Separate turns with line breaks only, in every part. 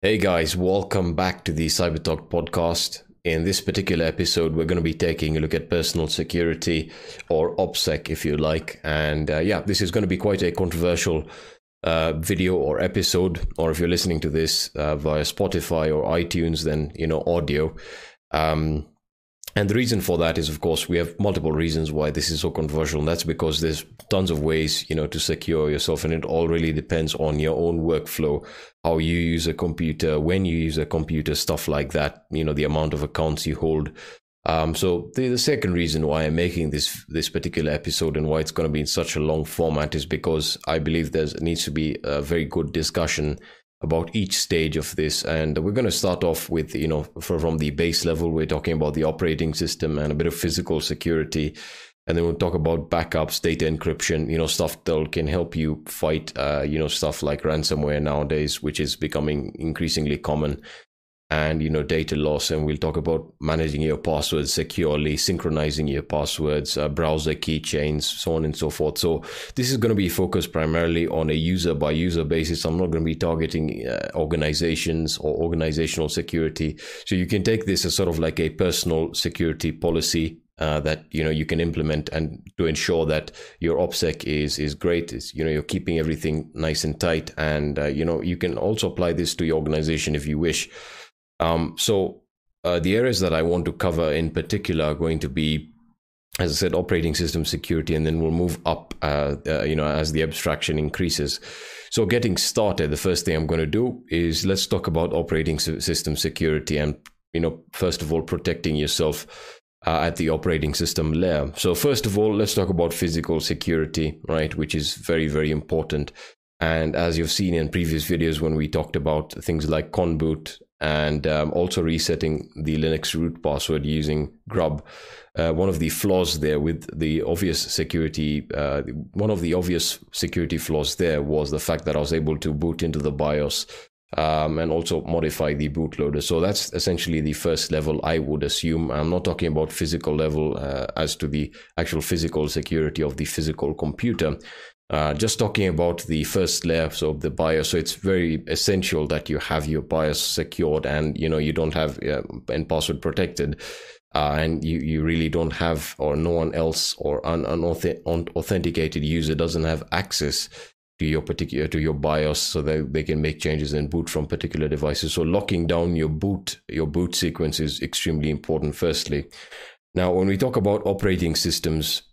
Hey guys, welcome back to the Cyber Talk podcast. In this particular episode, we're going to be taking a look at personal security or OPSEC, if you like. And uh, yeah, this is going to be quite a controversial uh, video or episode. Or if you're listening to this uh, via Spotify or iTunes, then you know audio. Um, and the reason for that is, of course, we have multiple reasons why this is so controversial. And that's because there's tons of ways, you know, to secure yourself. And it all really depends on your own workflow, how you use a computer, when you use a computer, stuff like that, you know, the amount of accounts you hold. Um, so the, the second reason why I'm making this this particular episode and why it's going to be in such a long format is because I believe there needs to be a very good discussion about each stage of this. And we're going to start off with you know from the base level we're talking about the operating system and a bit of physical security. And then we'll talk about backups data encryption you know stuff that can help you fight uh, you know stuff like ransomware nowadays which is becoming increasingly common and you know data loss and we'll talk about managing your passwords securely synchronizing your passwords uh, browser keychains so on and so forth. So this is going to be focused primarily on a user by user basis. I'm not going to be targeting uh, organizations or organizational security. So you can take this as sort of like a personal security policy uh, that you know you can implement and to ensure that your opsec is is great is you know you're keeping everything nice and tight. And uh, you know you can also apply this to your organization if you wish um, so uh, the areas that I want to cover in particular are going to be, as I said, operating system security, and then we'll move up, uh, uh, you know, as the abstraction increases. So getting started, the first thing I'm going to do is let's talk about operating system security, and you know, first of all, protecting yourself. Uh, at the operating system layer. So, first of all, let's talk about physical security, right? Which is very, very important. And as you've seen in previous videos, when we talked about things like Kon-Boot and um, also resetting the Linux root password using grub. Uh, one of the flaws there with the obvious security, uh, one of the obvious security flaws there was the fact that I was able to boot into the BIOS um, and also modify the bootloader. So that's essentially the first level I would assume. I'm not talking about physical level uh, as to the actual physical security of the physical computer. Uh, just talking about the first layer so the BIOS, so it's very essential that you have your BIOS secured and you know you don't have uh, and password protected, uh, and you, you really don't have or no one else or an unauthenticated user doesn't have access to your particular to your BIOS so that they can make changes and boot from particular devices. So locking down your boot your boot sequence is extremely important. Firstly, now when we talk about operating systems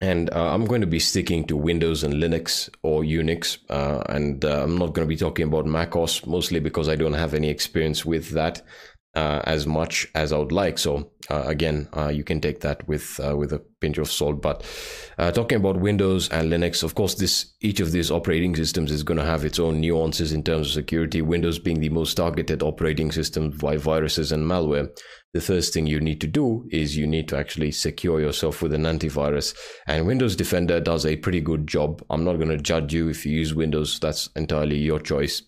and uh, I'm going to be sticking to Windows and Linux or Unix, uh, and uh, I'm not going to be talking about macOS mostly because I don't have any experience with that uh, as much as I would like. So uh, again, uh, you can take that with with a pinch of salt. But talking about Windows and Linux, of course, this each of these operating systems is going to have its own nuances in terms of security. Windows being the most targeted operating system by viruses and malware the first thing you need to do is you need to actually secure yourself with an antivirus. And Windows Defender does a pretty good job. I'm not going to judge you if you use Windows, that's entirely your choice.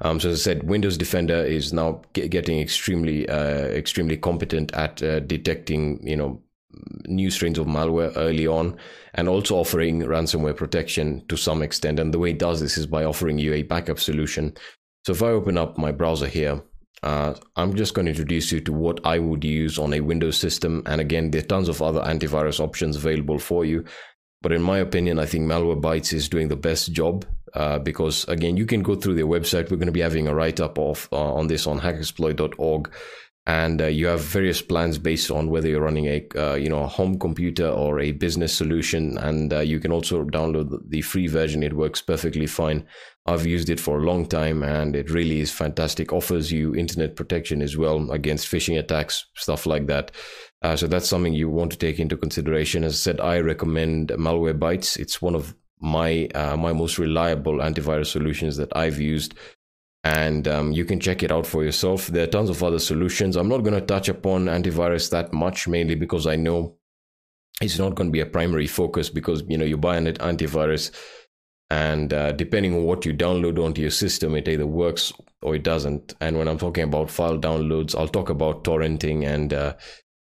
Um, so as I said, Windows Defender is now get, getting extremely, uh, extremely competent at uh, detecting, you know, new strains of malware early on, and also offering ransomware protection to some extent. And the way it does this is by offering you a backup solution. So if I open up my browser here, uh, I'm just going to introduce you to what I would use on a Windows system. And again, there are tons of other antivirus options available for you. But in my opinion, I think Malwarebytes is doing the best job uh, because, again, you can go through their website. We're going to be having a write up of uh, on this on hackersploit.org. And uh, you have various plans based on whether you're running a uh, you know a home computer or a business solution, and uh, you can also download the free version. It works perfectly fine. I've used it for a long time and it really is fantastic. Offers you internet protection as well against phishing attacks, stuff like that. So that's something you want to take into consideration. As I said, I recommend Malwarebytes. It's one of my uh, my most reliable antivirus solutions that I've used, and um, you can check it out for yourself. There are tons of other solutions. I'm not going to touch upon antivirus that much, mainly because I know it's not going to be a primary focus. Because you know you buy an antivirus and uh, depending on what you download onto your system it either works or it doesn't and when i'm talking about file downloads i'll talk about torrenting and uh,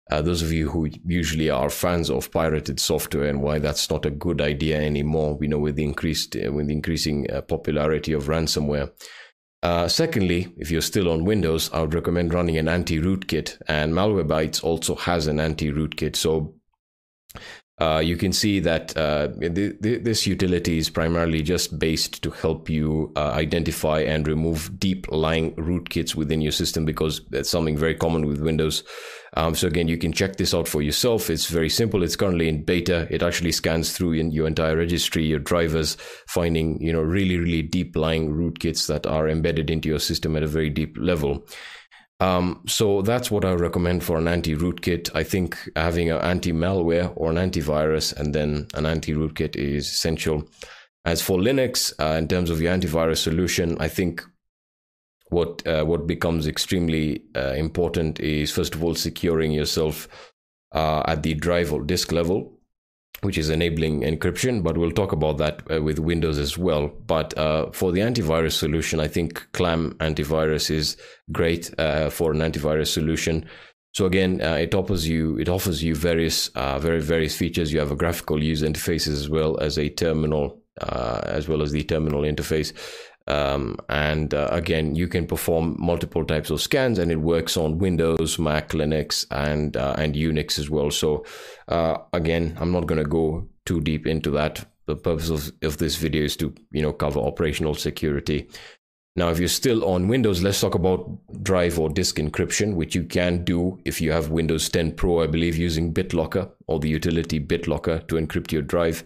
uh, those of you who usually are fans of pirated software and why that's not a good idea anymore you know with the increased uh, with the increasing uh, popularity of ransomware Uh, secondly, if you're still on Windows, I would recommend running an anti-rootkit, and Malwarebytes also has an anti-rootkit. So uh, you can see that uh, th- th- this utility is primarily just based to help you uh, identify and remove deep lying rootkits within your system because that's something very common with Windows. Um, so again, you can check this out for yourself. It's very simple. It's currently in beta. It actually scans through your entire registry, your drivers, finding you know really really deep lying rootkits that are embedded into your system at a very deep level. Um, so that's what I recommend for an anti-rootkit. I think having an anti-malware or an antivirus and then an anti-rootkit is essential. As for Linux, uh, in terms of your antivirus solution, I think what uh, what becomes extremely uh, important is first of all securing yourself uh, at the drive or disk level which is enabling encryption, but we'll talk about that uh, with Windows as well. But uh, for the antivirus solution, I think Clam antivirus is great uh, for an antivirus solution. So again, uh, it offers you it offers you various uh, very various features. You have a graphical user interface as well as a terminal, uh, as well as the terminal interface. Um, and uh, again, you can perform multiple types of scans, and it works on Windows, Mac, Linux, and uh, and Unix as well. So uh, again, I'm not going to go too deep into that. The purpose of, of this video is to you know cover operational security. Now, if you're still on Windows, let's talk about drive or disk encryption, which you can do if you have Windows 10 Pro, I believe, using BitLocker or the utility BitLocker to encrypt your drive.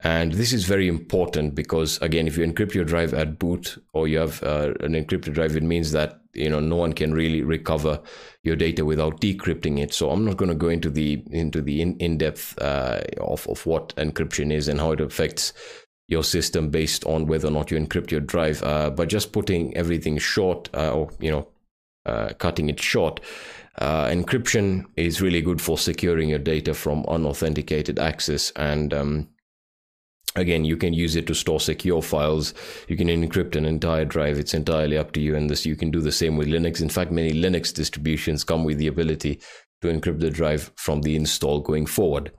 And this is very important because, again, if you encrypt your drive at boot or you have uh, an encrypted drive, it means that you know no one can really recover your data without decrypting it. So I'm not going to go into the into the in, in depth uh, of of what encryption is and how it affects your system based on whether or not you encrypt your drive. Uh, but just putting everything short uh, or you know uh, cutting it short. Uh, encryption is really good for securing your data from unauthenticated access and um, again you can use it to store secure files. You can encrypt an entire drive. It's entirely up to you and this you can do the same with linux. In fact many linux distributions come with the ability to encrypt the drive from the install going forward.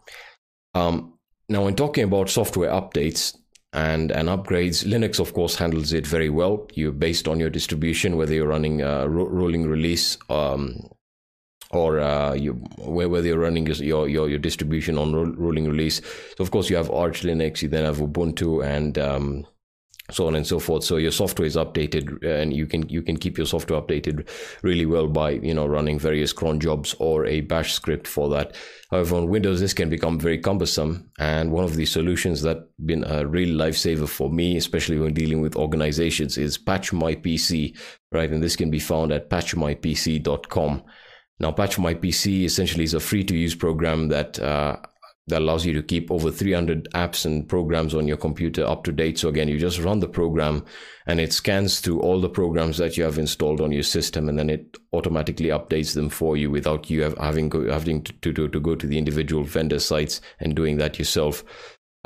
Um, now when talking about software updates and and upgrades linux of course handles it very well. You based on your distribution whether you're running a ro- rolling release um, or uh, you, whether you're running your, your, your distribution on rolling release. So of course you have Arch Linux, you then have Ubuntu, and um, so on and so forth. So your software is updated, and you can you can keep your software updated really well by you know running various cron jobs or a Bash script for that. However, on Windows this can become very cumbersome, and one of the solutions that been a real lifesaver for me, especially when dealing with organizations, is Patch My PC. Right, and this can be found at patchmypc.com. Now, Patch My PC essentially is a free to use program that uh, that allows you to keep over 300 apps and programs on your computer up to date. So again, you just run the program and it scans through all the programs that you have installed on your system and then it automatically updates them for you without you having having to, to, to go to the individual vendor sites and doing that yourself.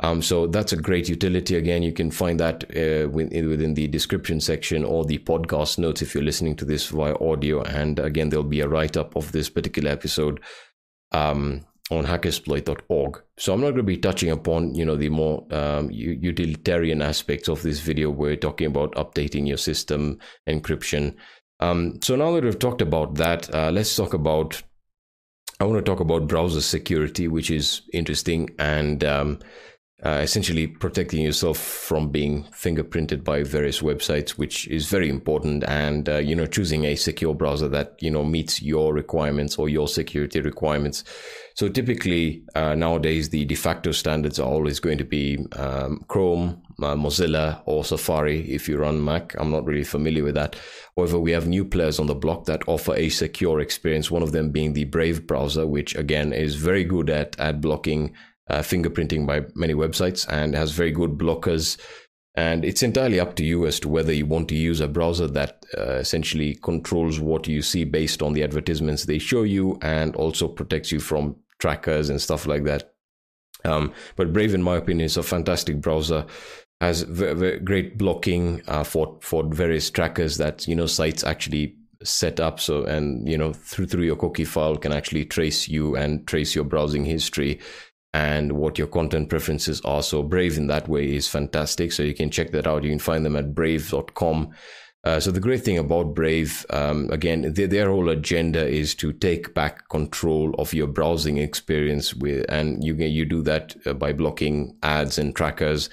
Um, so that's a great utility. Again, you can find that uh, within the description section or the podcast notes if you're listening to this via audio. And again, there'll be a write up of this particular episode um, on hackersploit.org. So I'm not going to be touching upon, you know, the more um, utilitarian aspects of this video. We're talking about updating your system, encryption. Um, so now that we've talked about that, uh, let's talk about. I want to talk about browser security, which is interesting and um, uh, essentially protecting yourself from being fingerprinted by various websites, which is very important. And uh, you know, choosing a secure browser that you know meets your requirements or your security requirements. So typically uh, nowadays, the de facto standards are always going to be um, Chrome, uh, Mozilla, or Safari. If you run Mac, I'm not really familiar with that. However, we have new players on the block that offer a secure experience. One of them being the Brave browser, which again is very good at ad blocking uh, fingerprinting by many websites and has very good blockers. And it's entirely up to you as to whether you want to use a browser that uh, essentially controls what you see based on the advertisements they show you and also protects you from trackers and stuff like that. Um, but Brave, in my opinion, is a fantastic browser. Has very, very great blocking uh, for for various trackers that you know sites actually set up so and you know through through your cookie file can actually trace you and trace your browsing history and what your content preferences are. So Brave in that way is fantastic. So you can check that out. You can find them at brave.com. Uh, so the great thing about Brave, um, again, their, their, whole agenda is to take back control of your browsing experience with, and you you do that uh, by blocking ads and trackers.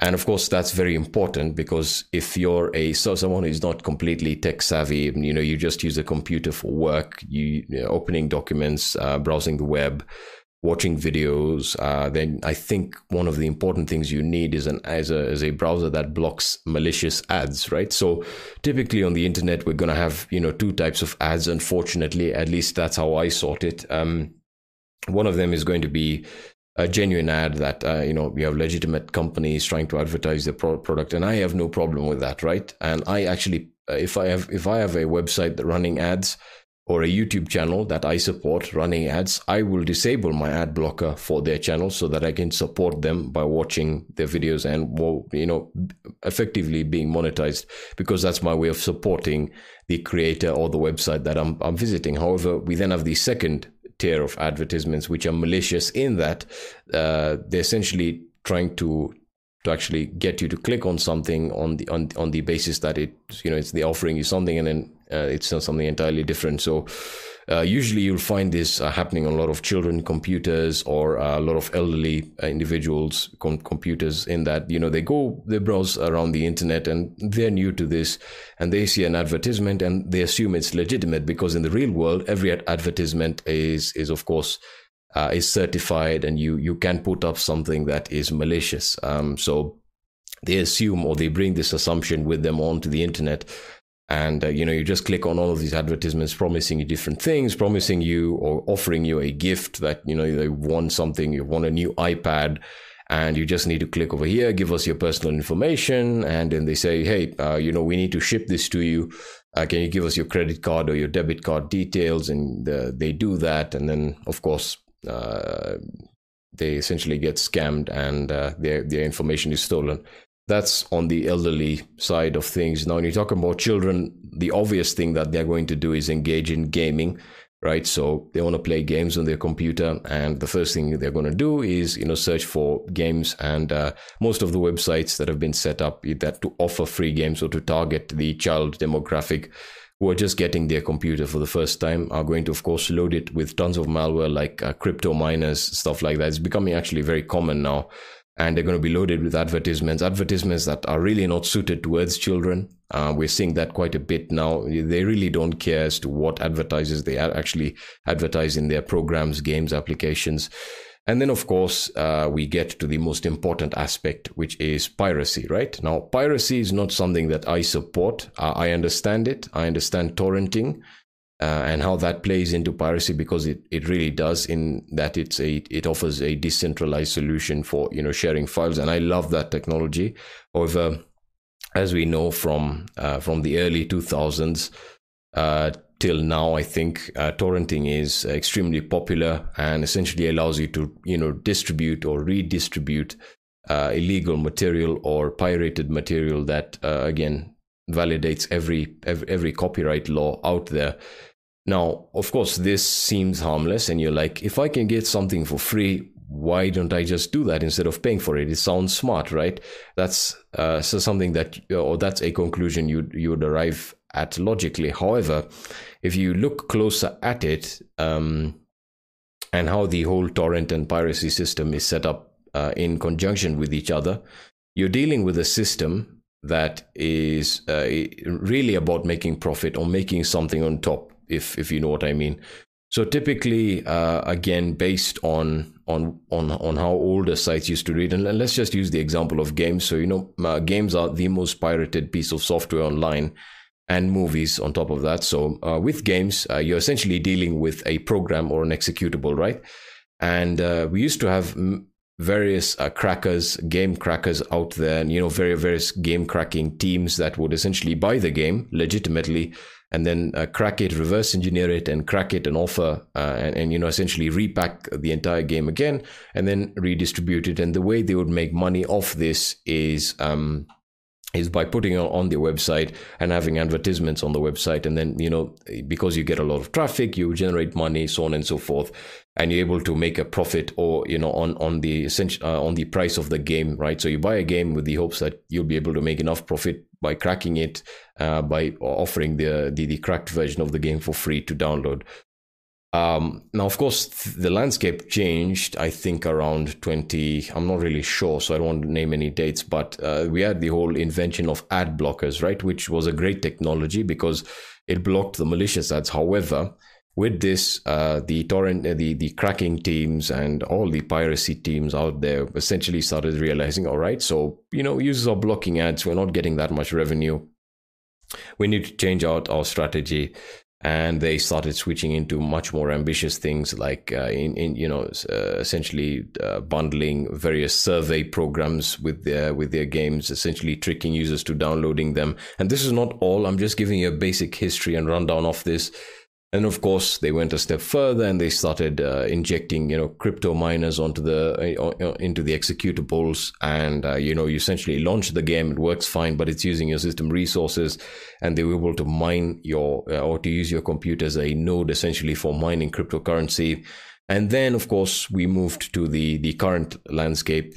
And of course, that's very important because if you're a so someone who's not completely tech savvy, you know, you just use a computer for work, you, you know, opening documents, uh, browsing the web, watching videos, uh, then I think one of the important things you need is an as a as a browser that blocks malicious ads, right? So typically on the internet, we're going to have you know two types of ads. Unfortunately, at least that's how I sort it. Um, one of them is going to be a genuine ad that uh, you know you have legitimate companies trying to advertise their pro- product, and I have no problem with that, right? And I actually, if I have if I have a website running ads or a YouTube channel that I support running ads, I will disable my ad blocker for their channel so that I can support them by watching their videos and you know effectively being monetized because that's my way of supporting the creator or the website that I'm, I'm visiting. However, we then have the second tier of advertisements which are malicious in that uh, they're essentially trying to to actually get you to click on something on the on, on the basis that it you know it's the offering you something and then uh, it's not something entirely different. So uh, usually you'll find this uh, happening on a lot of children computers or uh, a lot of elderly uh, individuals com- computers in that you know they go they browse around the internet and they're new to this and they see an advertisement and they assume it's legitimate because in the real world every advertisement is is of course uh, is certified and you you can put up something that is malicious um, so they assume or they bring this assumption with them onto the internet and uh, you know you just click on all of these advertisements promising you different things promising you or offering you a gift that you know they want something you want a new ipad and you just need to click over here give us your personal information and then they say hey uh, you know we need to ship this to you. Uh, can you give us your credit card or your debit card details? And uh, they do that and then of course uh, they essentially get scammed and uh, their their information is stolen that's on the elderly side of things. Now, when you talk about children, the obvious thing that they're going to do is engage in gaming, right? So they want to play games on their computer, and the first thing they're going to do is, you know, search for games. And uh, most of the websites that have been set up that to offer free games or to target the child demographic who are just getting their computer for the first time are going to, of course, load it with tons of malware like uh, crypto miners, stuff like that. It's becoming actually very common now and they're going to be loaded with advertisements, advertisements that are really not suited towards children. Uh, we're seeing that quite a bit now. They really don't care as to what advertisers they actually advertise in their programs, games, applications. And then, of course, uh, we get to the most important aspect, which is piracy, right? Now, piracy is not something that I support. Uh, I understand it. I understand torrenting uh, and how that plays into piracy because it, it really does in that it's a it offers a decentralized solution for you know sharing files and I love that technology. However, as we know from uh, from the early 2000s uh, till now, I think uh, torrenting is extremely popular and essentially allows you to you know distribute or redistribute uh, illegal material or pirated material that uh, again validates every, every every copyright law out there now, of course, this seems harmless, and you're like, if I can get something for free, why don't I just do that instead of paying for it? It sounds smart, right? That's uh, so something that, or that's a conclusion you you would arrive at logically. However, if you look closer at it, um, and how the whole torrent and piracy system is set up uh, in conjunction with each other, you're dealing with a system that is uh, really about making profit or making something on top if if you know what I mean. So typically, uh, again, based on on on on how older sites used to read, and let's just use the example of games. So you know, uh, games are the most pirated piece of software online, and movies on top of that. So uh, with games, uh, you're essentially dealing with a program or an executable, right? And uh, we used to have various uh, crackers, game crackers out there, and you know, very various game cracking teams that would essentially buy the game legitimately and then uh, crack it, reverse engineer it, and crack it and offer, uh, and, and, you know essentially repack the entire game again, and then redistribute it. And the way they would make money off this is um, is by putting it on their website and having advertisements on the website, and then you know because you get a lot of traffic, you generate money, so on and so forth, and you're able to make a profit or you know on on the uh, on the price of the game, right? So you buy a game with the hopes that you'll be able to make enough profit by cracking it uh, by offering the, the, the cracked version of the game for free to download. Um, now, of course, the landscape changed. I think around 20. I'm not really sure, so I don't want to name any dates. But uh, we had the whole invention of ad blockers, right, which was a great technology because it blocked the malicious ads. However, with this, uh, the torrent, uh, the the cracking teams, and all the piracy teams out there essentially started realizing, all right, so you know, users are blocking ads. We're not getting that much revenue. We need to change out our strategy and they started switching into much more ambitious things like uh, in, in you know uh, essentially uh, bundling various survey programs with their with their games essentially tricking users to downloading them and this is not all i'm just giving you a basic history and rundown of this and of course, they went a step further and they started uh, injecting, you know, crypto miners onto the uh, uh, into the executables, and uh, you know, you essentially launch the game. It works fine, but it's using your system resources, and they were able to mine your uh, or to use your computer as a node essentially for mining cryptocurrency. And then, of course, we moved to the the current landscape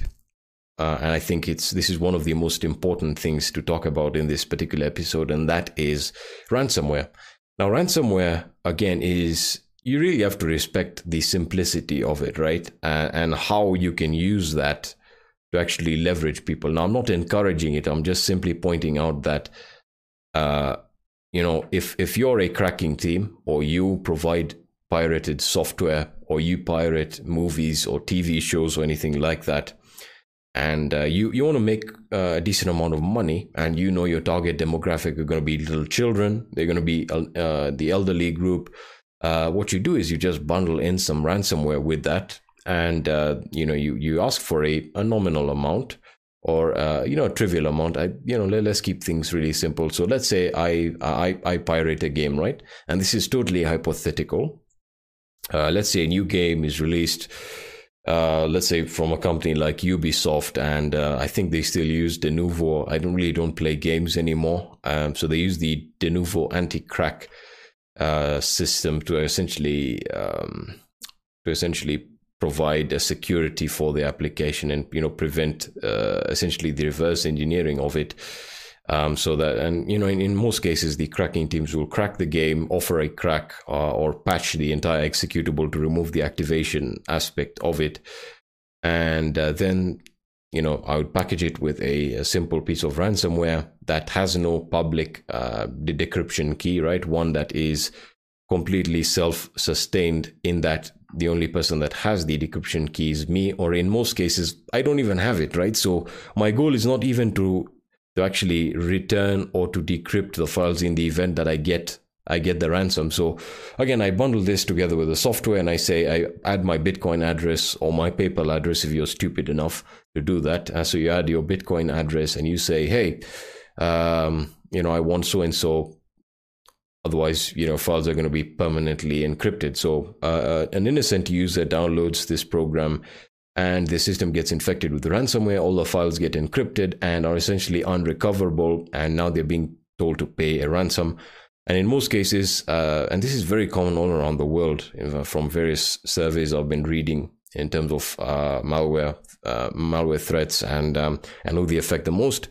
uh, and I think it's this is one of the most important things to talk about in this particular episode, and that is ransomware. Now, ransomware, again, is you really have to respect the simplicity of it, right? Uh, and how you can use that to actually leverage people. Now, I'm not encouraging it. I'm just simply pointing out that, uh, you know, if if you're a cracking team or you provide pirated software or you pirate movies or TV shows or anything like that, and uh, you you want to make uh, a decent amount of money and you know your target demographic are going to be little children they're going to be uh, the elderly group. Uh, what you do is you just bundle in some ransomware with that and uh, you know you you ask for a, a nominal amount or uh, you know a trivial amount. I you know let, us keep things really simple. So let's say I, I i pirate a game right? And this is totally hypothetical. Let's say a new game is released uh, let's say from a company like Ubisoft, and uh, I think they still use Denuvo. I don't really don't play games anymore, um, so they use the Denuvo anti-crack uh, system to essentially um, to essentially provide a security for the application and you know prevent uh, essentially the reverse engineering of it. Um, so that, and you know, in, in, most cases, the cracking teams will crack the game, offer a crack, uh, or patch the entire executable to remove the activation aspect of it. And uh, then, you know, I would package it with a, a, simple piece of ransomware that has no public uh, decryption key, right? One that is completely self sustained in that the only person that has the decryption key is me, or in most cases, I don't even have it, right? So my goal is not even to to actually return or to decrypt the files in the event that I get I get the ransom. So again, I bundle this together with the software and I say I add my Bitcoin address or my PayPal address if you're stupid enough to do that. Uh, so you add your Bitcoin address and you say, hey, um, you know, I want so and so. Otherwise, you know, files are going to be permanently encrypted. So uh, uh, an innocent user downloads this program and the system gets infected with ransomware. All the files get encrypted and are essentially unrecoverable. And now they're being told to pay a ransom. And in most cases, uh, and this is very common all around the world from various surveys I've been reading in terms of uh, malware, uh, malware threats, and um, and who they affect the most.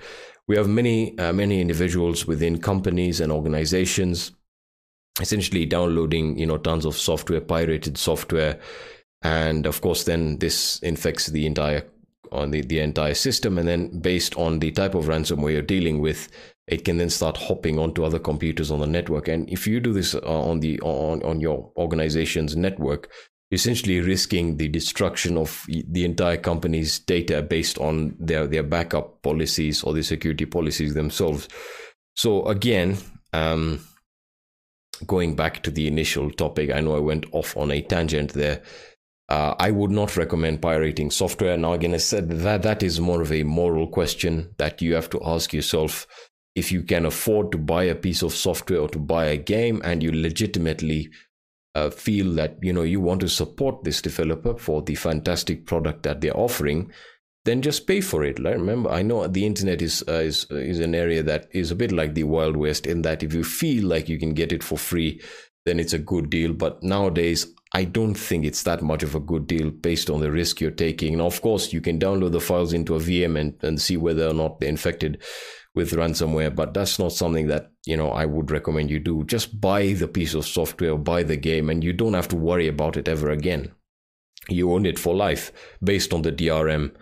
We have many uh, many individuals within companies and organizations, essentially downloading you know tons of software, pirated software, and of course then this infects the entire on the, the entire system. And then based on the type of ransomware you're dealing with it can then start hopping onto other computers on the network. And if you do this uh, on the on, on your organization's network essentially risking the destruction of the entire company's data based on their their backup policies or the security policies themselves. So again um, going back to the initial topic i know i went off on a tangent there uh, I would not recommend pirating software. Now, again, I said that that is more of a moral question that you have to ask yourself if you can afford to buy a piece of software or to buy a game and you legitimately uh, feel that you know you want to support this developer for the fantastic product that they're offering then just pay for it right? remember i know the internet is, uh, is is an area that is a bit like the wild west in that if you feel like you can get it for free then it's a good deal but nowadays I don't think it's that much of a good deal based on the risk you're taking. Now, of course, you can download the files into a VM and, and see whether or not they're infected with ransomware, but that's not something that you know I would recommend you do. Just buy the piece of software, buy the game, and you don't have to worry about it ever again. You own it for life based on the DRM,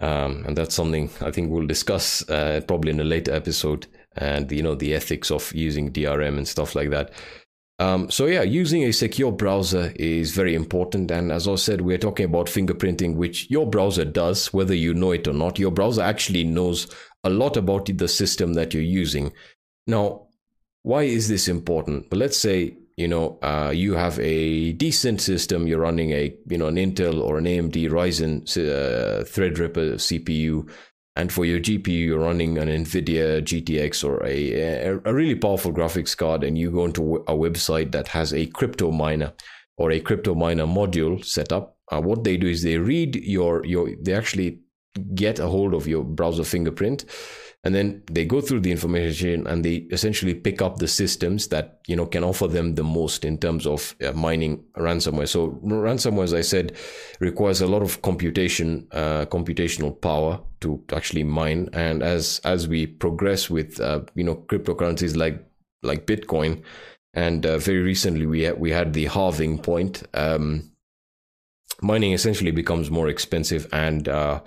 um, and that's something I think we'll discuss uh, probably in a later episode. And you know the ethics of using DRM and stuff like that. Um, so yeah, using a secure browser is very important. And as I said, we're talking about fingerprinting, which your browser does, whether you know it or not. Your browser actually knows a lot about the system that you're using. Now, why is this important? But let's say you know uh, you have a decent system. You're running a you know an Intel or an AMD Ryzen uh, Threadripper CPU and for your GPU, you're running an NVIDIA GTX or a, a, really powerful graphics card, and you go into a website that has a crypto miner or a crypto miner module set up. Uh, what they do is they read your your they actually get a hold of your browser fingerprint and then they go through the information chain and they essentially pick up the systems that you know can offer them the most in terms of uh, mining ransomware. So ransomware as i said requires a lot of computation uh, computational power to actually mine. And as as we progress with uh, you know cryptocurrencies like like bitcoin and uh, very recently we had, we had the halving point um, mining essentially becomes more expensive and uh,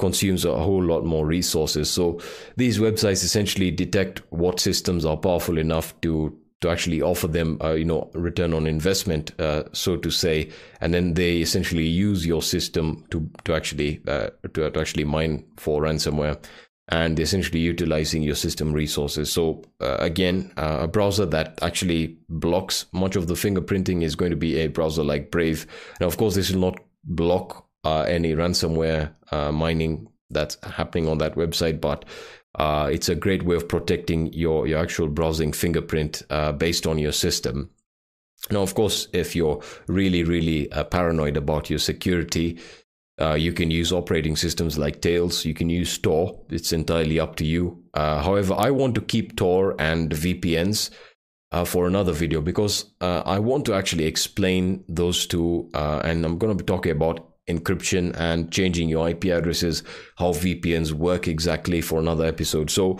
consumes a whole lot more resources. So these websites essentially detect what systems are powerful enough to to actually offer them, uh, you know, return on investment, uh, so to say, and then they essentially use your system to to actually uh, to, to, actually mine for ransomware, and essentially utilizing your system resources. So uh, again, uh, a browser that actually blocks much of the fingerprinting is going to be a browser like Brave. Now, of course, this will not block uh, any ransomware uh, mining that's happening on that website, but uh, it's a great way of protecting your, your actual browsing fingerprint uh, based on your system. Now, of course, if you're really, really uh, paranoid about your security, uh, you can use operating systems like Tails. You can use Tor. It's entirely up to you. however, I want to keep Tor and VPNs uh, for another video because uh, I want to actually explain those two, uh, and I'm going to be talking about encryption and changing your IP addresses, how VPNs work exactly for another episode. So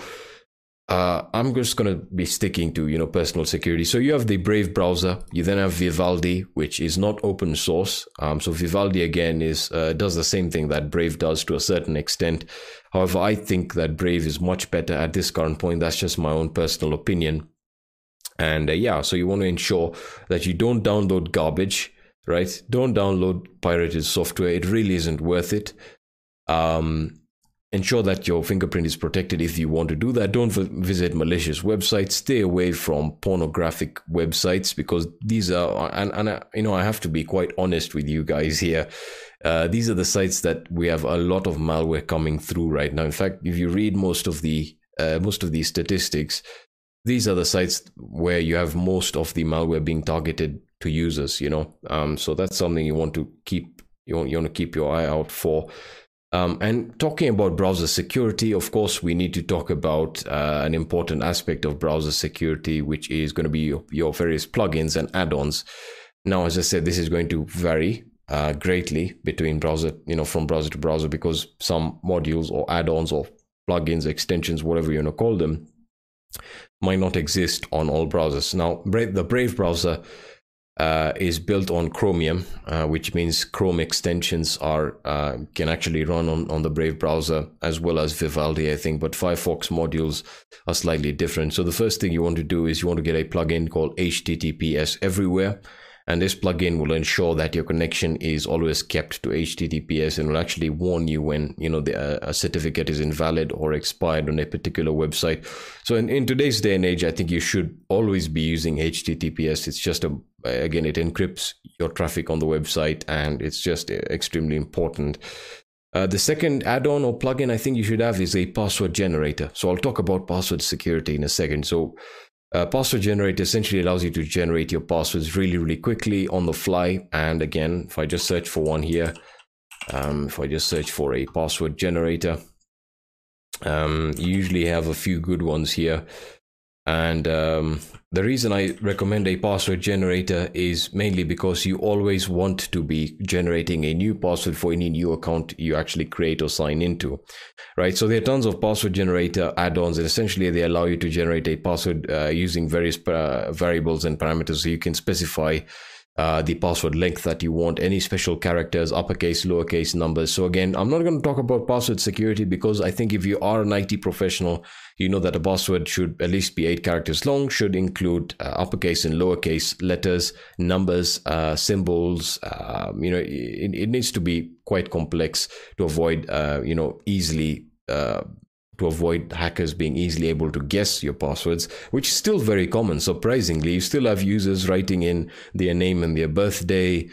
uh, I'm just going to be sticking to you know personal security. So you have the Brave browser. You then have Vivaldi, which is not open source. Um, so Vivaldi again is uh, does the same thing that Brave does to a certain extent. However, I think that Brave is much better at this current point. That's just my own personal opinion. And uh, yeah, so you want to ensure that you don't download garbage right? Don't download pirated software. It really isn't worth it. Um, ensure that your fingerprint is protected if you want to do that. Don't visit malicious websites. Stay away from pornographic websites because these are, and, and I, you know, I have to be quite honest with you guys here. Uh, these are the sites that we have a lot of malware coming through right now. In fact, if you read most of the uh, most of these statistics, these are the sites where you have most of the malware being targeted to users you know um, so that's something you want to keep you want, you want to keep your eye out for um, and talking about browser security, of course, we need to talk about uh, an important aspect of browser security, which is going to be your, your various plugins and add-ons. Now, as I said, this is going to vary uh, greatly between browser, you know, from browser to browser, because some modules or add-ons or plugins, extensions, whatever you want to call them, might not exist on all browsers. Now, the Brave browser uh, is built on Chromium, uh, which means Chrome extensions are uh, can actually run on, on the Brave browser as well as Vivaldi, I think. But Firefox modules are slightly different. So the first thing you want to do is you want to get a plugin called HTTPS Everywhere. And this plugin will ensure that your connection is always kept to HTTPS and will actually warn you when you know the, uh, a certificate is invalid or expired on a particular website. So in, in today's day and age, I think you should always be using HTTPS. It's just a again it encrypts your traffic on the website and it's just extremely important. Uh, the second add-on or plugin I think you should have is a password generator. So I'll talk about password security in a second. So uh, password generator essentially allows you to generate your passwords really, really quickly on the fly. And again, if I just search for one here, um, if I just search for a password generator, um, you usually have a few good ones here. And um, the reason I recommend a password generator is mainly because you always want to be generating a new password for any new account you actually create or sign into, right? So there are tons of password generator add-ons, and essentially they allow you to generate a password uh, using various uh, variables and parameters. So you can specify uh, the password length that you want, any special characters, uppercase, lowercase numbers. So again, I'm not going to talk about password security because I think if you are an IT professional, you know that a password should at least be eight characters long, should include uh, uppercase and lowercase letters, numbers, uh, symbols. Um, you know, it, it, needs to be quite complex to avoid, uh, you know, easily uh, to avoid hackers being easily able to guess your passwords, which is still very common. Surprisingly, you still have users writing in their name and their birthday,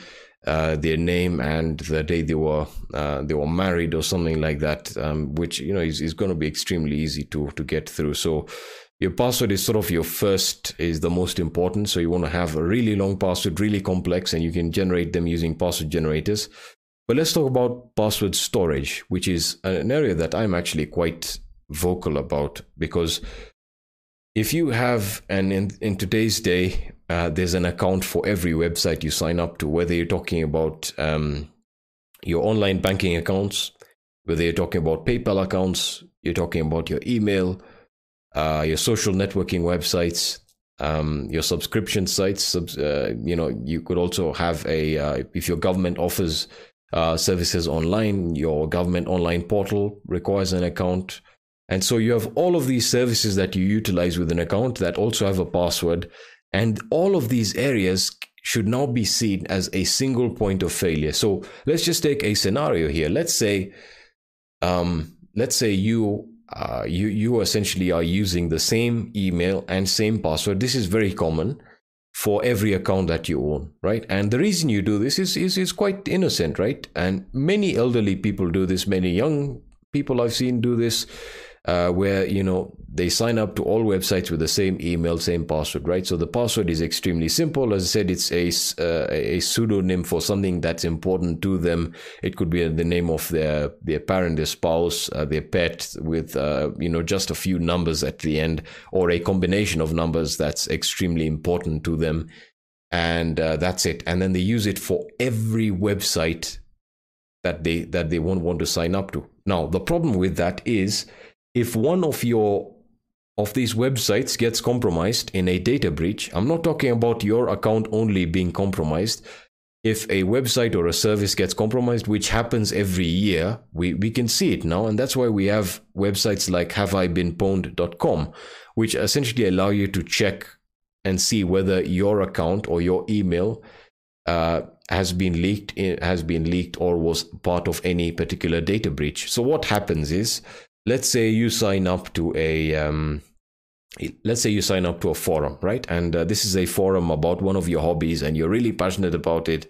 uh, their name and the day they were uh, they were married or something like that, um, which you know is, is going to be extremely easy to to get through. So your password is sort of your first is the most important. So you want to have a really long password, really complex, and you can generate them using password generators. But let's talk about password storage, which is an area that I'm actually quite vocal about because if you have and in, in today's day uh, there's an account for every website you sign up to whether you're talking about um, your online banking accounts whether you're talking about paypal accounts you're talking about your email uh, your social networking websites um, your subscription sites uh, you know you could also have a uh, if your government offers uh, services online your government online portal requires an account and so you have all of these services that you utilize with an account that also have a password. And all of these areas should now be seen as a single point of failure. So let's just take a scenario here. Let's say, um, let's say you uh, you you essentially are using the same email and same password. This is very common for every account that you own, right? And the reason you do this is is is quite innocent, right? And many elderly people do this. Many young people I've seen do this uh, where you know they sign up to all websites with the same email, same password, right? So the password is extremely simple. As I said, it's a uh, a pseudonym for something that's important to them. It could be the name of their their parent, their spouse, uh, their pet, with uh, you know just a few numbers at the end, or a combination of numbers that's extremely important to them, and uh, that's it. And then they use it for every website that they that they won't want to sign up to. Now the problem with that is if one of your of these websites gets compromised in a data breach, I'm not talking about your account only being compromised. If a website or a service gets compromised, which happens every year, we, we can see it now. And that's why we have websites like haveibeenpwned.com, which essentially allow you to check and see whether your account or your email uh, has been leaked, has been leaked or was part of any particular data breach. So what happens is let's say you sign up to a um, let's say you sign up to a forum right? And uh, this is a forum about one of your hobbies and you're really passionate about it.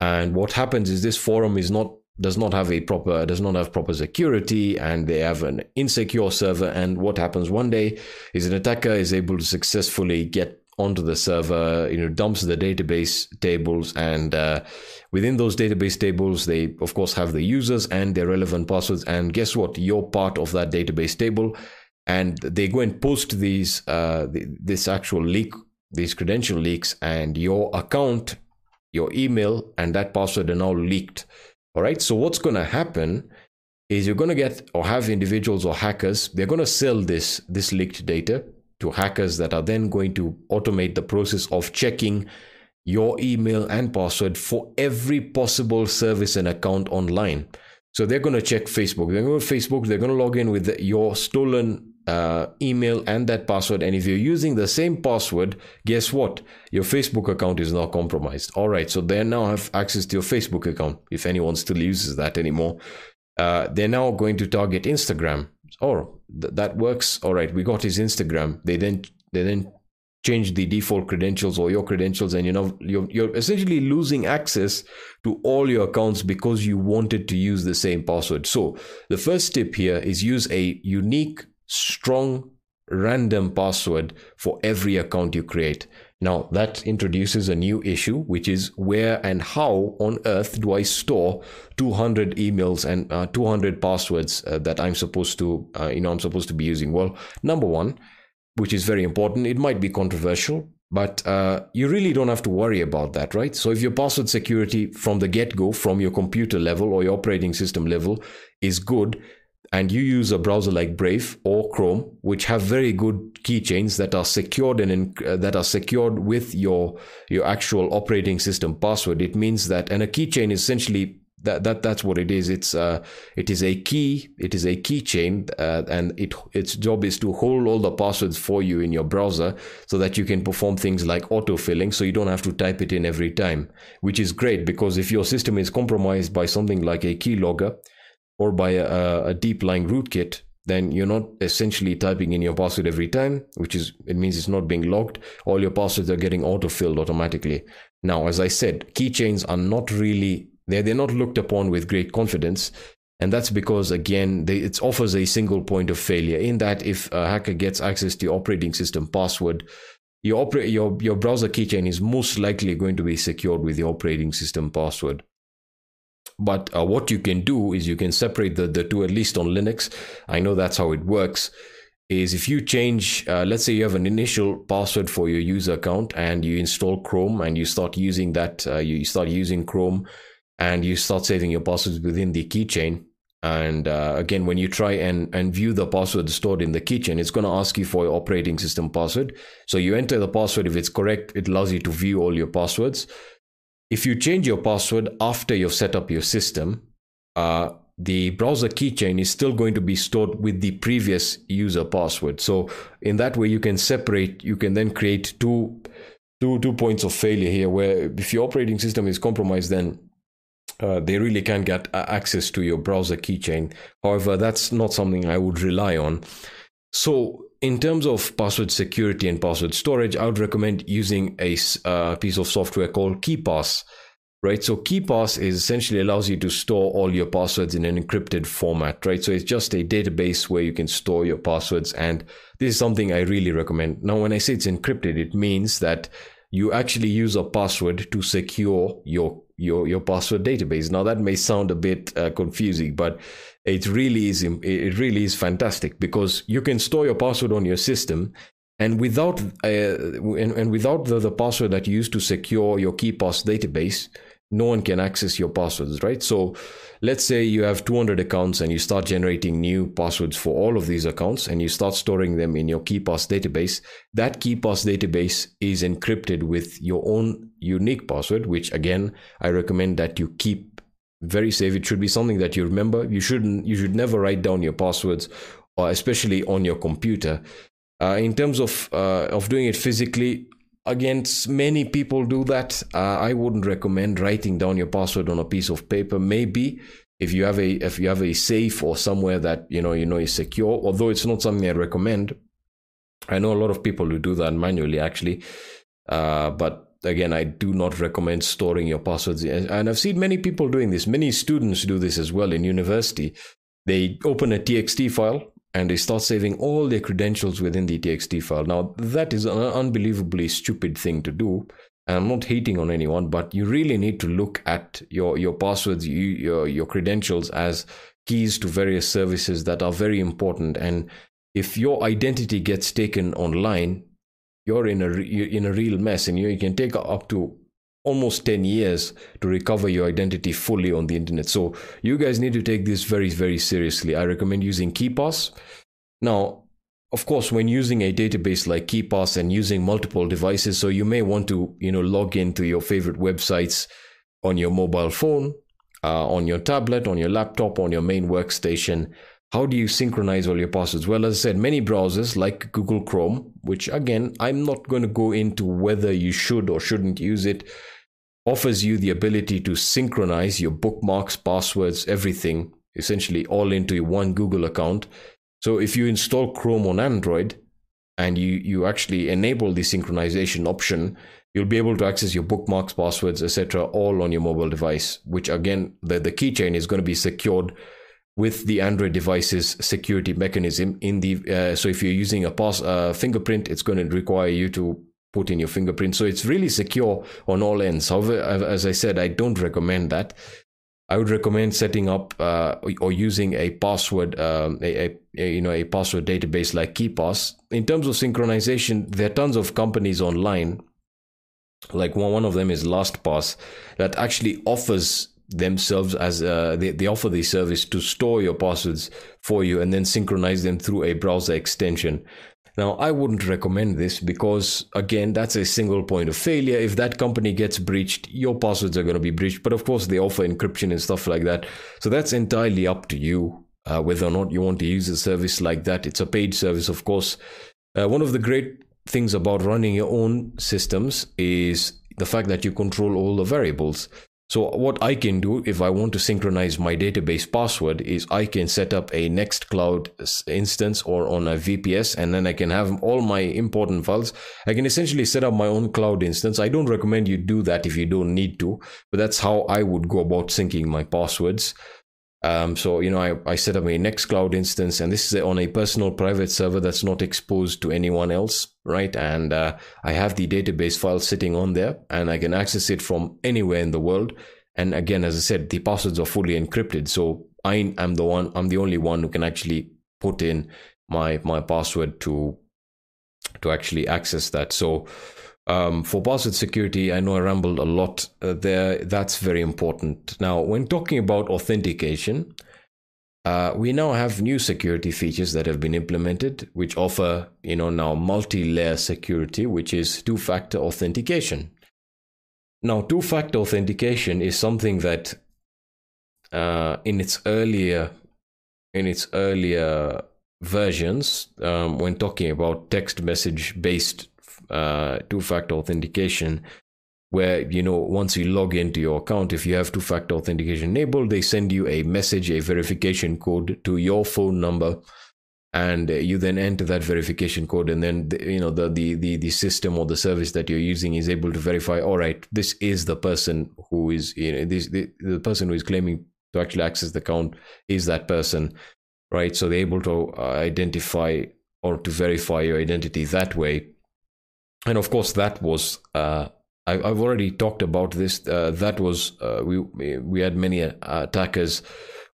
And what happens is this forum is not does not have a proper does not have proper security and they have an insecure server. And what happens one day is an attacker is able to successfully get onto the server, you know, dumps the database tables, and uh, within those database tables, they of course have the users and their relevant passwords. And guess what? You're part of that database table, and they go and post these uh, this actual leak, these credential leaks, and your account, your email, and that password are now leaked. All right. So what's going to happen? Is you're going to get or have individuals or hackers, they're going to sell this this leaked data to hackers that are then going to automate the process of checking your email and password for every possible service and account online. So they're going to check Facebook. They're going to Facebook. They're going to log in with your stolen uh, email and that password. And if you're using the same password, guess what? Your Facebook account is now compromised. All right. So they now have access to your Facebook account if anyone still uses that anymore. Uh, they're now going to target Instagram oh th- that works. All right. We got his instagram. They then they then change the default credentials or your credentials and you know you're, you're essentially losing access to all your accounts because you wanted to use the same password. So the first tip here is use a unique strong random password for every account you create now, that introduces a new issue, which is where and how on earth do I store 200 emails and uh, 200 passwords uh, that I'm supposed to, uh, you know, I'm supposed to be using? Well, number one, which is very important. It might be controversial, but uh, you really don't have to worry about that, right? So if your password security from the get go, from your computer level or your operating system level, is good, and you use a browser like Brave or Chrome, which have very good keychains that are secured and uh, that are secured with your your actual operating system password, it means that and a keychain is essentially that, that that's what it is. It's uh, it is a key. It is a keychain, uh, and it its job is to hold all the passwords for you in your browser, so that you can perform things like autofilling, so you don't have to type it in every time. Which is great because if your system is compromised by something like a keylogger or by a, a deep lying rootkit, then you're not essentially typing in your password every time, which is it means it's not being logged. All your passwords are getting autofilled automatically. Now, as I said, keychains are not really they're, they're not looked upon with great confidence. And that's because, again, they, it offers a single point of failure in that if a hacker gets access to your operating system password, your, oper- your, your browser keychain is most likely going to be secured with the operating system password. But uh, what you can do is you can separate the, the two, at least on Linux. I know that's how it works. Is if you change, uh, let's say you have an initial password for your user account and you install Chrome and you start using that, uh, you start using Chrome and you start saving your passwords within the keychain. And uh, again, when you try and, and view the password stored in the keychain, it's going to ask you for your operating system password. So you enter the password. If it's correct, it allows you to view all your passwords. If you change your password after you've set up your system, uh, the browser keychain is still going to be stored with the previous user password. So in that way, you can separate, you can then create two, two, two points of failure here where if your operating system is compromised, then uh, they really can get access to your browser keychain. However, that's not something I would rely on. So, in terms of password security and password storage, I would recommend using a uh, piece of software called KeePass. Right, so KeePass is essentially allows you to store all your passwords in an encrypted format. Right, so it's just a database where you can store your passwords, and this is something I really recommend. Now, when I say it's encrypted, it means that you actually use a password to secure your your your password database. Now that may sound a bit uh, confusing, but it really is it really is fantastic because you can store your password on your system and without uh, and, and, without the, the password that you use to secure your KeePass database no one can access your passwords, right? So let's say you have 200 accounts and you start generating new passwords for all of these accounts and you start storing them in your KeePass database. That KeePass database is encrypted with your own unique password, which again, I recommend that you keep very safe. It should be something that you remember. You shouldn't, you should never write down your passwords, or especially on your computer. Uh, in terms of uh, of doing it physically, against many people do that uh, i wouldn't recommend writing down your password on a piece of paper maybe if you have a if you have a safe or somewhere that you know you know is secure although it's not something i recommend i know a lot of people who do that manually actually uh, but again i do not recommend storing your passwords and i've seen many people doing this many students do this as well in university they open a txt file and they start saving all their credentials within the txt file. Now, that is an unbelievably stupid thing to do. And I'm not hating on anyone, but you really need to look at your, your passwords, you, your, your credentials as keys to various services that are very important. And if your identity gets taken online, you're in a in a real mess, and you, you can take up to almost 10 years to recover your identity fully on the internet. So you guys need to take this very, very seriously. I recommend using KeePass. Now, of course, when using a database like KeePass and using multiple devices, so you may want to, you know, log into your favorite websites on your mobile phone, uh, on your tablet, on your laptop, on your main workstation. How do you synchronize all your passwords? Well, as I said, many browsers like Google Chrome, which again, I'm not going to go into whether you should or shouldn't use it offers you the ability to synchronize your bookmarks, passwords, everything essentially all into one Google account. So if you install Chrome on Android and you, you actually enable the synchronization option, you'll be able to access your bookmarks, passwords, etc., all on your mobile device, which again, the, the keychain is going to be secured with the Android device's security mechanism in the uh, so if you're using a pass uh, fingerprint, it's going to require you to put in your fingerprint. So it's really secure on all ends. However, as I said, I don't recommend that. I would recommend setting up uh, or using a password, um, a, a, you know, a password database like KeePass. In terms of synchronization, there are tons of companies online. Like one, one of them is LastPass that actually offers themselves as uh, they, they offer the service to store your passwords for you and then synchronize them through a browser extension. Now, I wouldn't recommend this because, again, that's a single point of failure. If that company gets breached, your passwords are going to be breached. But of course, they offer encryption and stuff like that. So that's entirely up to you uh, whether or not you want to use a service like that. It's a paid service, of course. Uh, one of the great things about running your own systems is the fact that you control all the variables. So what I can do if I want to synchronize my database password is I can set up a Nextcloud instance or on a VPS and then I can have all my important files. I can essentially set up my own cloud instance. I don't recommend you do that if you don't need to, but that's how I would go about syncing my passwords. Um, so, you know, I, I set up a Nextcloud instance and this is on a personal private server that's not exposed to anyone else, right? And uh, I have the database file sitting on there and I can access it from anywhere in the world. And again, as I said, the passwords are fully encrypted. So I am the one, I'm the only one who can actually put in my, my password to, to actually access that. So, um, for password security, I know I rambled a lot uh, there. That's very important. Now, when talking about authentication, uh, we now have new security features that have been implemented, which offer, you know, now multi-layer security, which is two-factor authentication. Now, two-factor authentication is something that, uh, in its earlier, in its earlier versions, um, when talking about text message-based uh, two-factor authentication where you know once you log into your account if you have two-factor authentication enabled they send you a message a verification code to your phone number and you then enter that verification code and then you know the, the the the system or the service that you're using is able to verify all right this is the person who is you know this the, the person who is claiming to actually access the account is that person right? So they're able to uh, identify or to verify your identity that way and of course that was uh, I, have already talked about this. Uh, that was uh, we we had many uh, attackers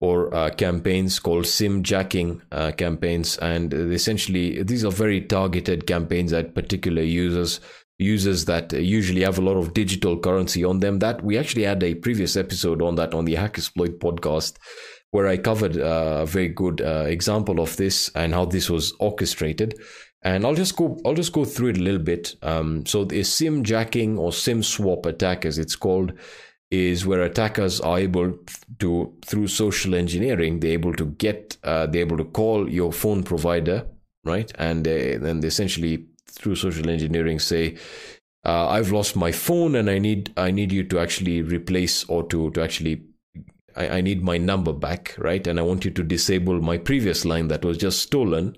or uh, campaigns called sim jacking uh, campaigns, and essentially these are very targeted campaigns at particular users users that usually have a lot of digital currency on them. That we actually had a previous episode on that on the Hackersploit podcast where I covered a very good example of this and how this was orchestrated and I'll just go I'll just go through it a little bit. Um, so the sim jacking or sim swap attack, as it's called, is where attackers are able to through social engineering they're able to get uh, they're able to call your phone provider right and then they essentially through social engineering say uh, I've lost my phone and I need I need you to actually replace or to to actually I, I need my number back right and I want you to disable my previous line that was just stolen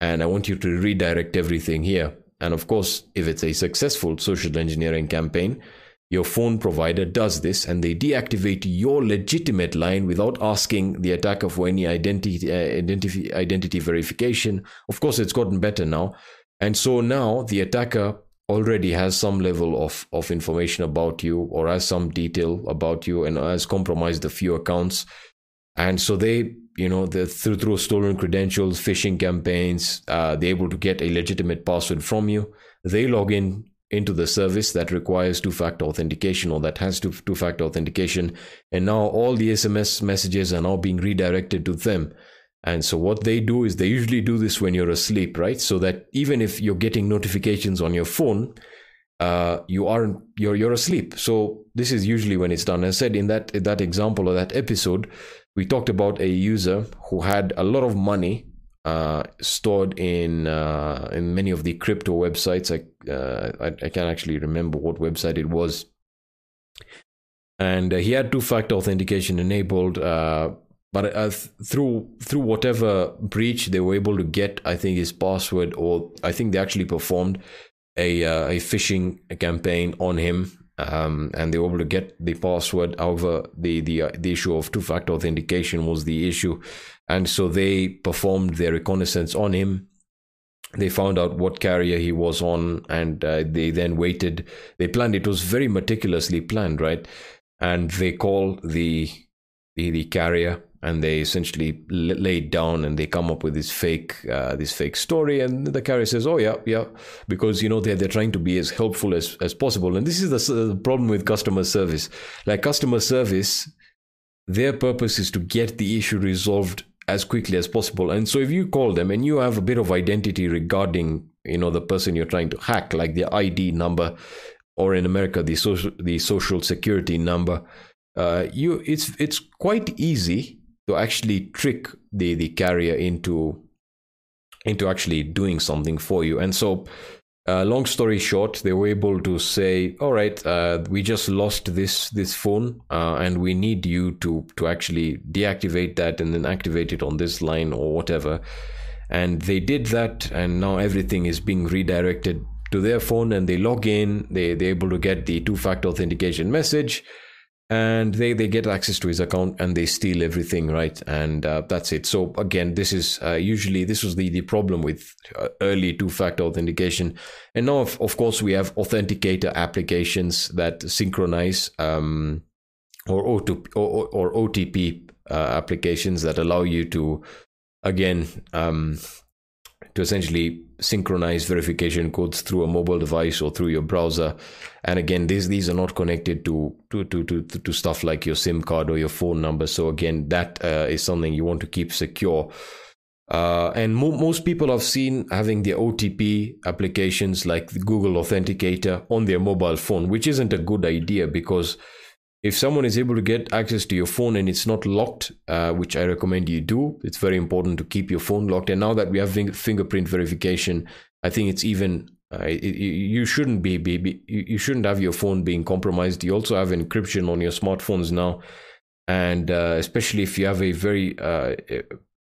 and I want you to redirect everything here. And of course, if it's a successful social engineering campaign, your phone provider does this and they deactivate your legitimate line without asking the attacker for any identity, uh, identity, identity verification. Of course, it's gotten better now. And so now the attacker already has some level of, of information about you or has some detail about you and has compromised a few accounts. And so they you know, the, through, through stolen credentials, phishing campaigns, uh, they're able to get a legitimate password from you. They log in into the service that requires two-factor authentication or that has two, two-factor authentication. And now all the SMS messages are now being redirected to them. And so what they do is they usually do this when you're asleep, right? So that even if you're getting notifications on your phone, uh, you aren't you're you're asleep. So this is usually when it's done. As I said in that in that example or that episode, we talked about a user who had a lot of money uh, stored in uh, in many of the crypto websites. I, uh, I, I can't actually remember what website it was, and uh, he had two-factor authentication enabled. Uh, but uh, through through whatever breach they were able to get, I think his password, or I think they actually performed a a phishing campaign on him um, and they were able to get the password. However, the the uh, the issue of two-factor authentication was the issue, and so they performed their reconnaissance on him. They found out what carrier he was on, and uh, they then waited. They planned. It was very meticulously planned, right? And they call the the, the carrier and they essentially lay it down and they come up with this fake uh, this fake story and the carrier says oh yeah yeah because you know they're, they're trying to be as helpful as, as possible. And this is the, the problem with customer service. Like customer service their purpose is to get the issue resolved as quickly as possible. And so if you call them and you have a bit of identity regarding you know the person you're trying to hack like their id number or in america the social the social security number uh, you it's it's quite easy to actually trick the the carrier into into actually doing something for you. And so, uh, long story short, they were able to say, "All right, uh, we just lost this this phone, uh, and we need you to to actually deactivate that and then activate it on this line or whatever." And they did that, and now everything is being redirected to their phone, and they log in. They they're able to get the two factor authentication message and they they get access to his account and they steal everything right? And uh, that's it. So again this is uh, usually this was the the problem with uh, early two factor authentication. And now of, of course we have authenticator applications that synchronize um, or, O2, or, or otp uh, applications that allow you to again um, to essentially synchronize verification codes through a mobile device or through your browser. And again, these these are not connected to to to to, to stuff like your SIM card or your phone number. So again, that uh, is something you want to keep secure. Uh, and mo- most people have seen having the OTP applications like Google Authenticator on their mobile phone, which isn't a good idea because if someone is able to get access to your phone and it's not locked, uh, which I recommend you do, it's very important to keep your phone locked. And now that we have fingerprint verification, I think it's even uh, it, you shouldn't be, be, be, you shouldn't have your phone being compromised. You also have encryption on your smartphones now, and uh, especially if you have a very uh,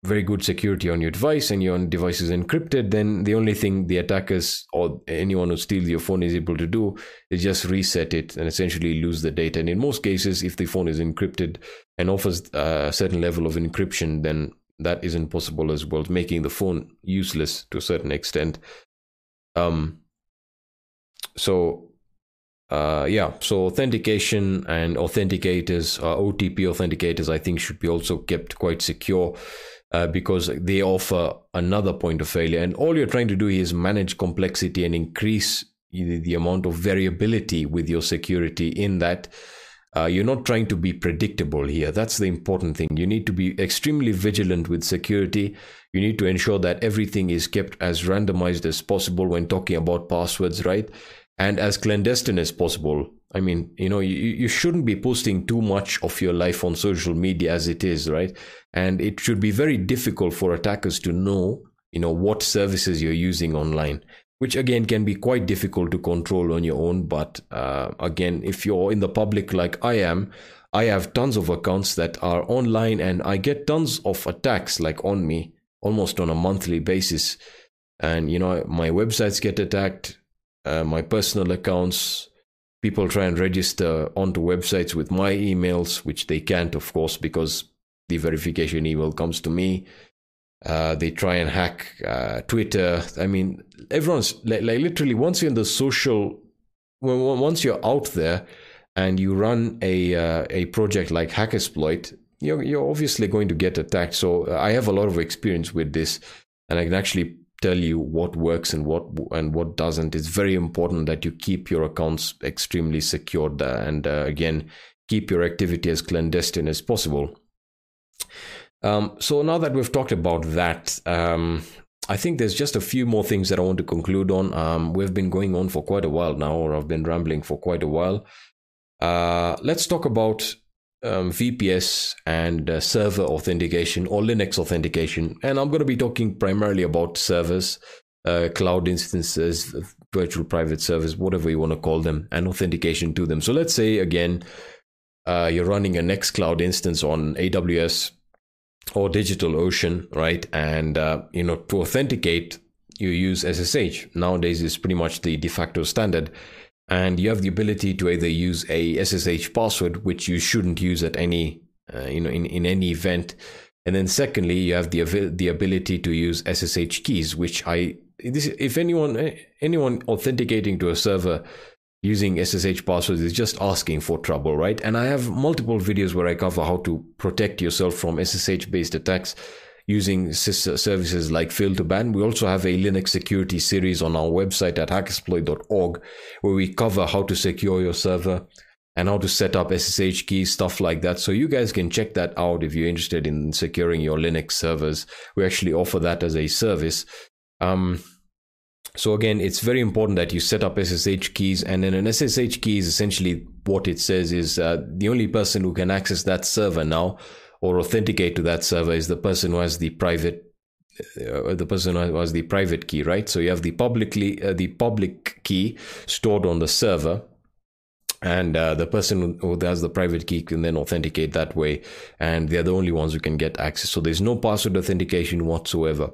very good security on your device and your device is encrypted, then the only thing the attackers or anyone who steals your phone is able to do is just reset it and essentially lose the data. And in most cases, if the phone is encrypted and offers a certain level of encryption, then that isn't possible as well, making the phone useless to a certain extent. Um, so uh, yeah, so authentication and authenticators, uh, OTP authenticators, I think should be also kept quite secure uh, because they offer another point of failure. And all you're trying to do is manage complexity and increase the, amount of variability with your security in that. Uh, you're not trying to be predictable here. That's the important thing. You need to be extremely vigilant with security. You need to ensure that everything is kept as randomized as possible when talking about passwords, right? And as clandestine as possible. I mean, you know, you, you shouldn't be posting too much of your life on social media as it is, right? And it should be very difficult for attackers to know you know what services you're using online which again can be quite difficult to control on your own. But uh, again if you're in the public like i am i have tons of accounts that are online and i get tons of attacks like on me almost on a monthly basis. And you know my websites get attacked uh, my personal accounts. People try and register onto websites with my emails which they can't of course because the verification email comes to me. Uh, they try and hack uh, Twitter. I mean, everyone's like, like, literally once you're in the social, once you're out there and you run a uh, a project like HackerSploit, you're you're obviously going to get attacked. So uh, I have a lot of experience with this, and I can actually tell you what works and what and what doesn't. It's very important that you keep your accounts extremely secured, and uh, again, keep your activity as clandestine as possible. Um, so now that we've talked about that, um, I think there's just a few more things that I want to conclude on. Um, we've been going on for quite a while now, or I've been rambling for quite a while. Uh, let's talk about um, VPS and uh, server authentication or Linux authentication. And I'm going to be talking primarily about servers, uh, cloud instances, virtual private servers, whatever you want to call them, and authentication to them. So let's say again, uh, you're running a Nextcloud instance on AWS or DigitalOcean, right? And uh, you know to authenticate, you use SSH. Nowadays, is pretty much the de facto standard, and you have the ability to either use a SSH password, which you shouldn't use at any, uh, you know, in, in any event. And then secondly, you have the the ability to use SSH keys, which I this if anyone anyone authenticating to a server using SSH passwords is just asking for trouble, right? And I have multiple videos where I cover how to protect yourself from SSH based attacks using services like Fail2Ban. We also have a Linux security series on our website at hackersploit.org where we cover how to secure your server and how to set up SSH keys, stuff like that. So you guys can check that out if you're interested in securing your Linux servers. We actually offer that as a service. Um, so again, it's very important that you set up SSH keys, and then an SSH key is essentially what it says is uh, the only person who can access that server now or authenticate to that server is the person who has the private uh, the person who has the private key, right? So you have the publicly uh, the public key stored on the server, and uh, the person who has the private key can then authenticate that way, and they're the only ones who can get access. So there's no password authentication whatsoever.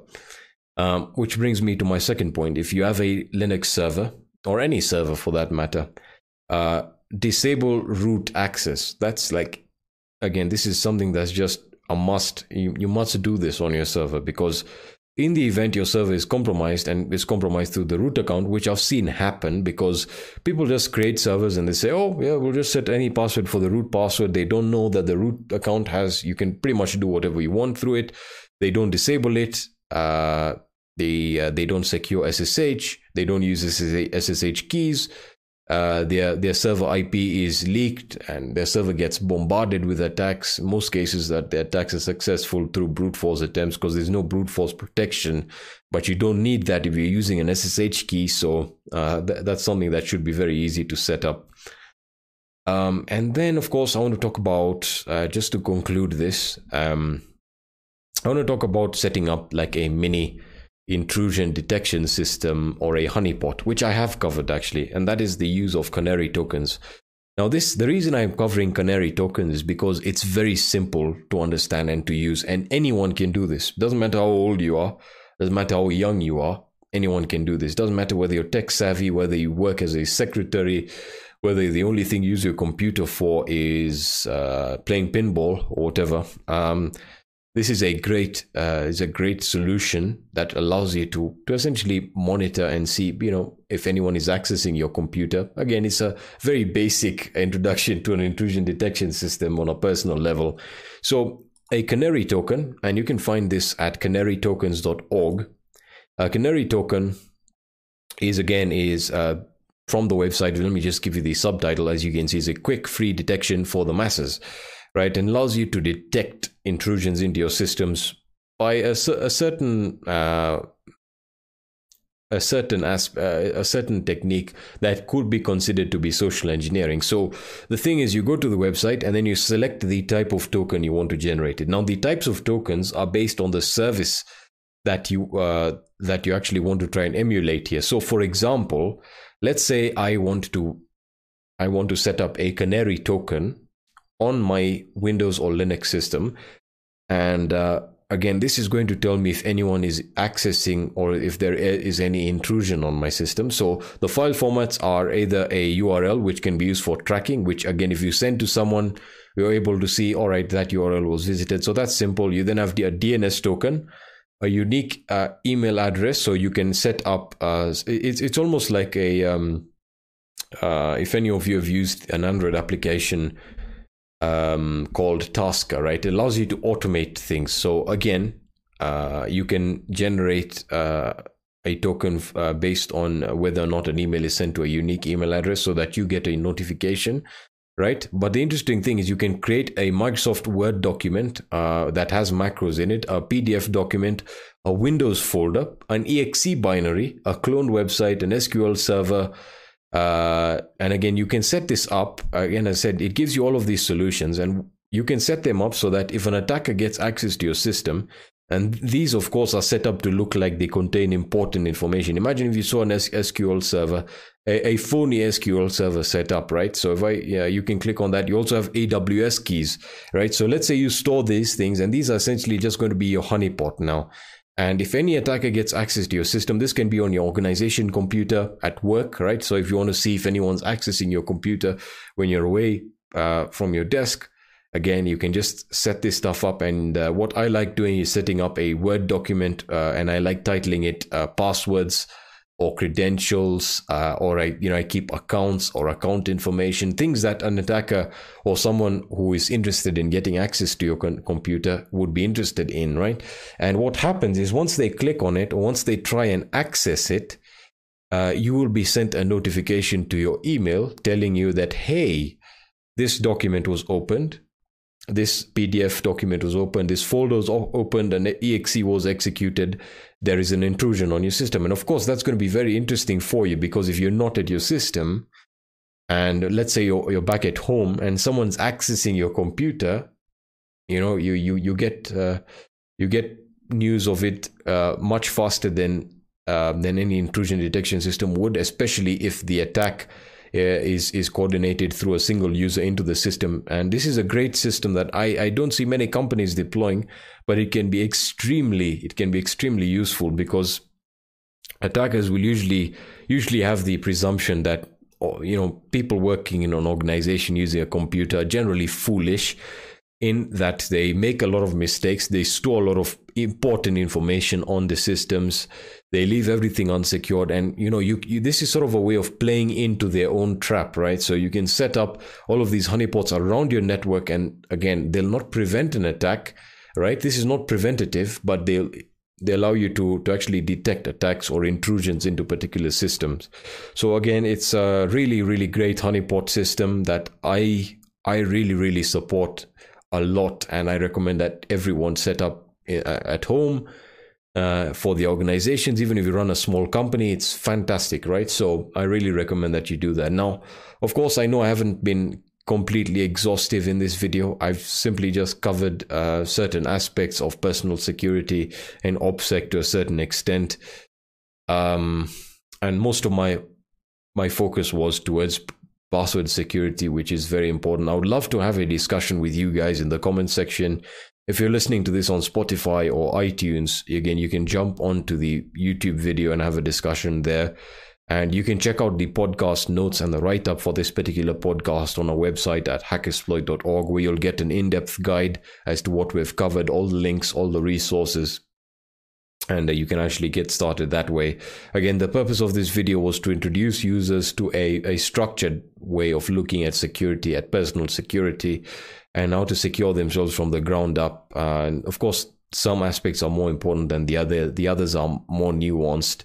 Um, which brings me to my second point. If you have a Linux server or any server for that matter, uh, disable root access. That's like again, this is something that's just a must. You, you must do this on your server because in the event your server is compromised and is compromised through the root account, which I've seen happen because people just create servers and they say, oh, yeah, we'll just set any password for the root password. They don't know that the root account has, you can pretty much do whatever you want through it. They don't disable it. Uh, they, uh, they don't secure SSH. They don't use SSH keys uh, their their server IP is leaked and their server gets bombarded with attacks. In most cases, that the attacks are successful through brute force attempts because there's no brute force protection. But you don't need that if you're using an SSH key. So uh, th- that's something that should be very easy to set up. Um, and then, of course, I want to talk about uh, just to conclude this. Um, I want to talk about setting up like a mini intrusion detection system or a honeypot, which I have covered actually, and that is the use of canary tokens. Now, this the reason I'm covering canary tokens is because it's very simple to understand and to use, and anyone can do this. Doesn't matter how old you are, doesn't matter how young you are, anyone can do this. Doesn't matter whether you're tech savvy, whether you work as a secretary, whether the only thing you use your computer for is uh, playing pinball or whatever. Um, this is a great uh, is a great solution that allows you to to essentially monitor and see you know if anyone is accessing your computer. Again it's a very basic introduction to an intrusion detection system on a personal level. So a canary token and you can find this at canarytokens.org a canary token is again is uh, from the website. Let me just give you the subtitle. As you can see is a quick free detection for the masses right, and allows you to detect intrusions into your systems by a, a certain uh, a certain asp- uh, a certain technique that could be considered to be social engineering. So the thing is, you go to the website and then you select the type of token you want to generate. It now the types of tokens are based on the service that you uh, that you actually want to try and emulate here. So, for example, let's say I want to I want to set up a canary token on my Windows or Linux system. And uh, again, this is going to tell me if anyone is accessing or if there is any intrusion on my system. So the file formats are either a URL, which can be used for tracking, which again, if you send to someone, you're able to see, all right, that URL was visited. So that's simple. You then have the, a DNS token, a unique uh, email address. So you can set up, uh, it's, it's almost like a, um, uh, if any of you have used an Android application um, called Tasker, right? It allows you to automate things. So again, uh, you can generate uh, a token uh, based on whether or not an email is sent to a unique email address so that you get a notification right but the interesting thing is you can create a microsoft word document uh, that has macros in it a pdf document a windows folder an exe binary a cloned website an sql server uh, and again, you can set this up. Again, I said it gives you all of these solutions, and you can set them up so that if an attacker gets access to your system, and these, of course, are set up to look like they contain important information. Imagine if you saw an SQL server, a, a phony SQL server set up, right? So if I, yeah, you can click on that. You also have AWS keys, right? So let's say you store these things, and these are essentially just going to be your honeypot now. And if any attacker gets access to your system, this can be on your organization computer at work, right? So if you want to see if anyone's accessing your computer when you're away uh, from your desk, again, you can just set this stuff up. And uh, what I like doing is setting up a Word document, uh, and I like titling it uh, passwords or credentials, uh, or I, you know, I keep accounts or account information, things that an attacker or someone who is interested in getting access to your con- computer would be interested in, right? And what happens is once they click on it or once they try and access it, uh, you will be sent a notification to your email telling you that, hey, this document was opened this PDF document was opened, this folder was opened, and exe was executed, there is an intrusion on your system. And of course, that's going to be very interesting for you because if you're not at your system, and let's say you're, you're back at home and someone's accessing your computer, you know, you you you get uh, you get news of it uh, much faster than uh, than any intrusion detection system would, especially if the attack Uh, is is coordinated through a single user into the system. And this is a great system that I, I don't see many companies deploying, but it can be extremely it can be extremely useful because attackers will usually usually have the presumption that oh, you know people working in an organization using a computer are generally foolish in that they make a lot of mistakes. They store a lot of important information on the systems. They leave everything unsecured. And you know you, you, this is sort of a way of playing into their own trap right? So you can set up all of these honeypots around your network. And again they'll not prevent an attack right? This is not preventative but they'll they allow you to to actually detect attacks or intrusions into particular systems. So again it's a really really great honeypot system that i i really really support a lot and i recommend that everyone set up uh, at home uh, for the organizations. Even if you run a small company, it's fantastic, right? So I really recommend that you do that. Now, of course, I know I haven't been completely exhaustive in this video. I've simply just covered uh, certain aspects of personal security and OPSEC to a certain extent. Um, and most of my my focus was towards password security, which is very important. I would love to have a discussion with you guys in the comment section. If you're listening to this on Spotify or iTunes, again, you can jump onto the YouTube video and have a discussion there. And you can check out the podcast notes and the write up for this particular podcast on our website at hackersploit.org, where you'll get an in depth guide as to what we've covered, all the links, all the resources and you can actually get started that way. Again, the purpose of this video was to introduce users to a, a structured way of looking at security, at personal security, and how to secure themselves from the ground up. Uh, and of course, some aspects are more important than the other. The others are more nuanced,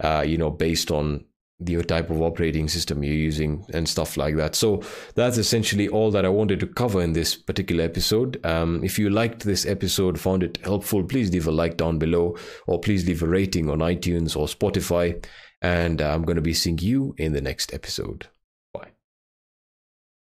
uh, you know, based on the type of operating system you're using and stuff like that. So that's essentially all that I wanted to cover in this particular episode. Um, if you liked this episode, found it helpful, please leave a like down below or please leave a rating on iTunes or Spotify. And I'm going to be seeing you in the next episode.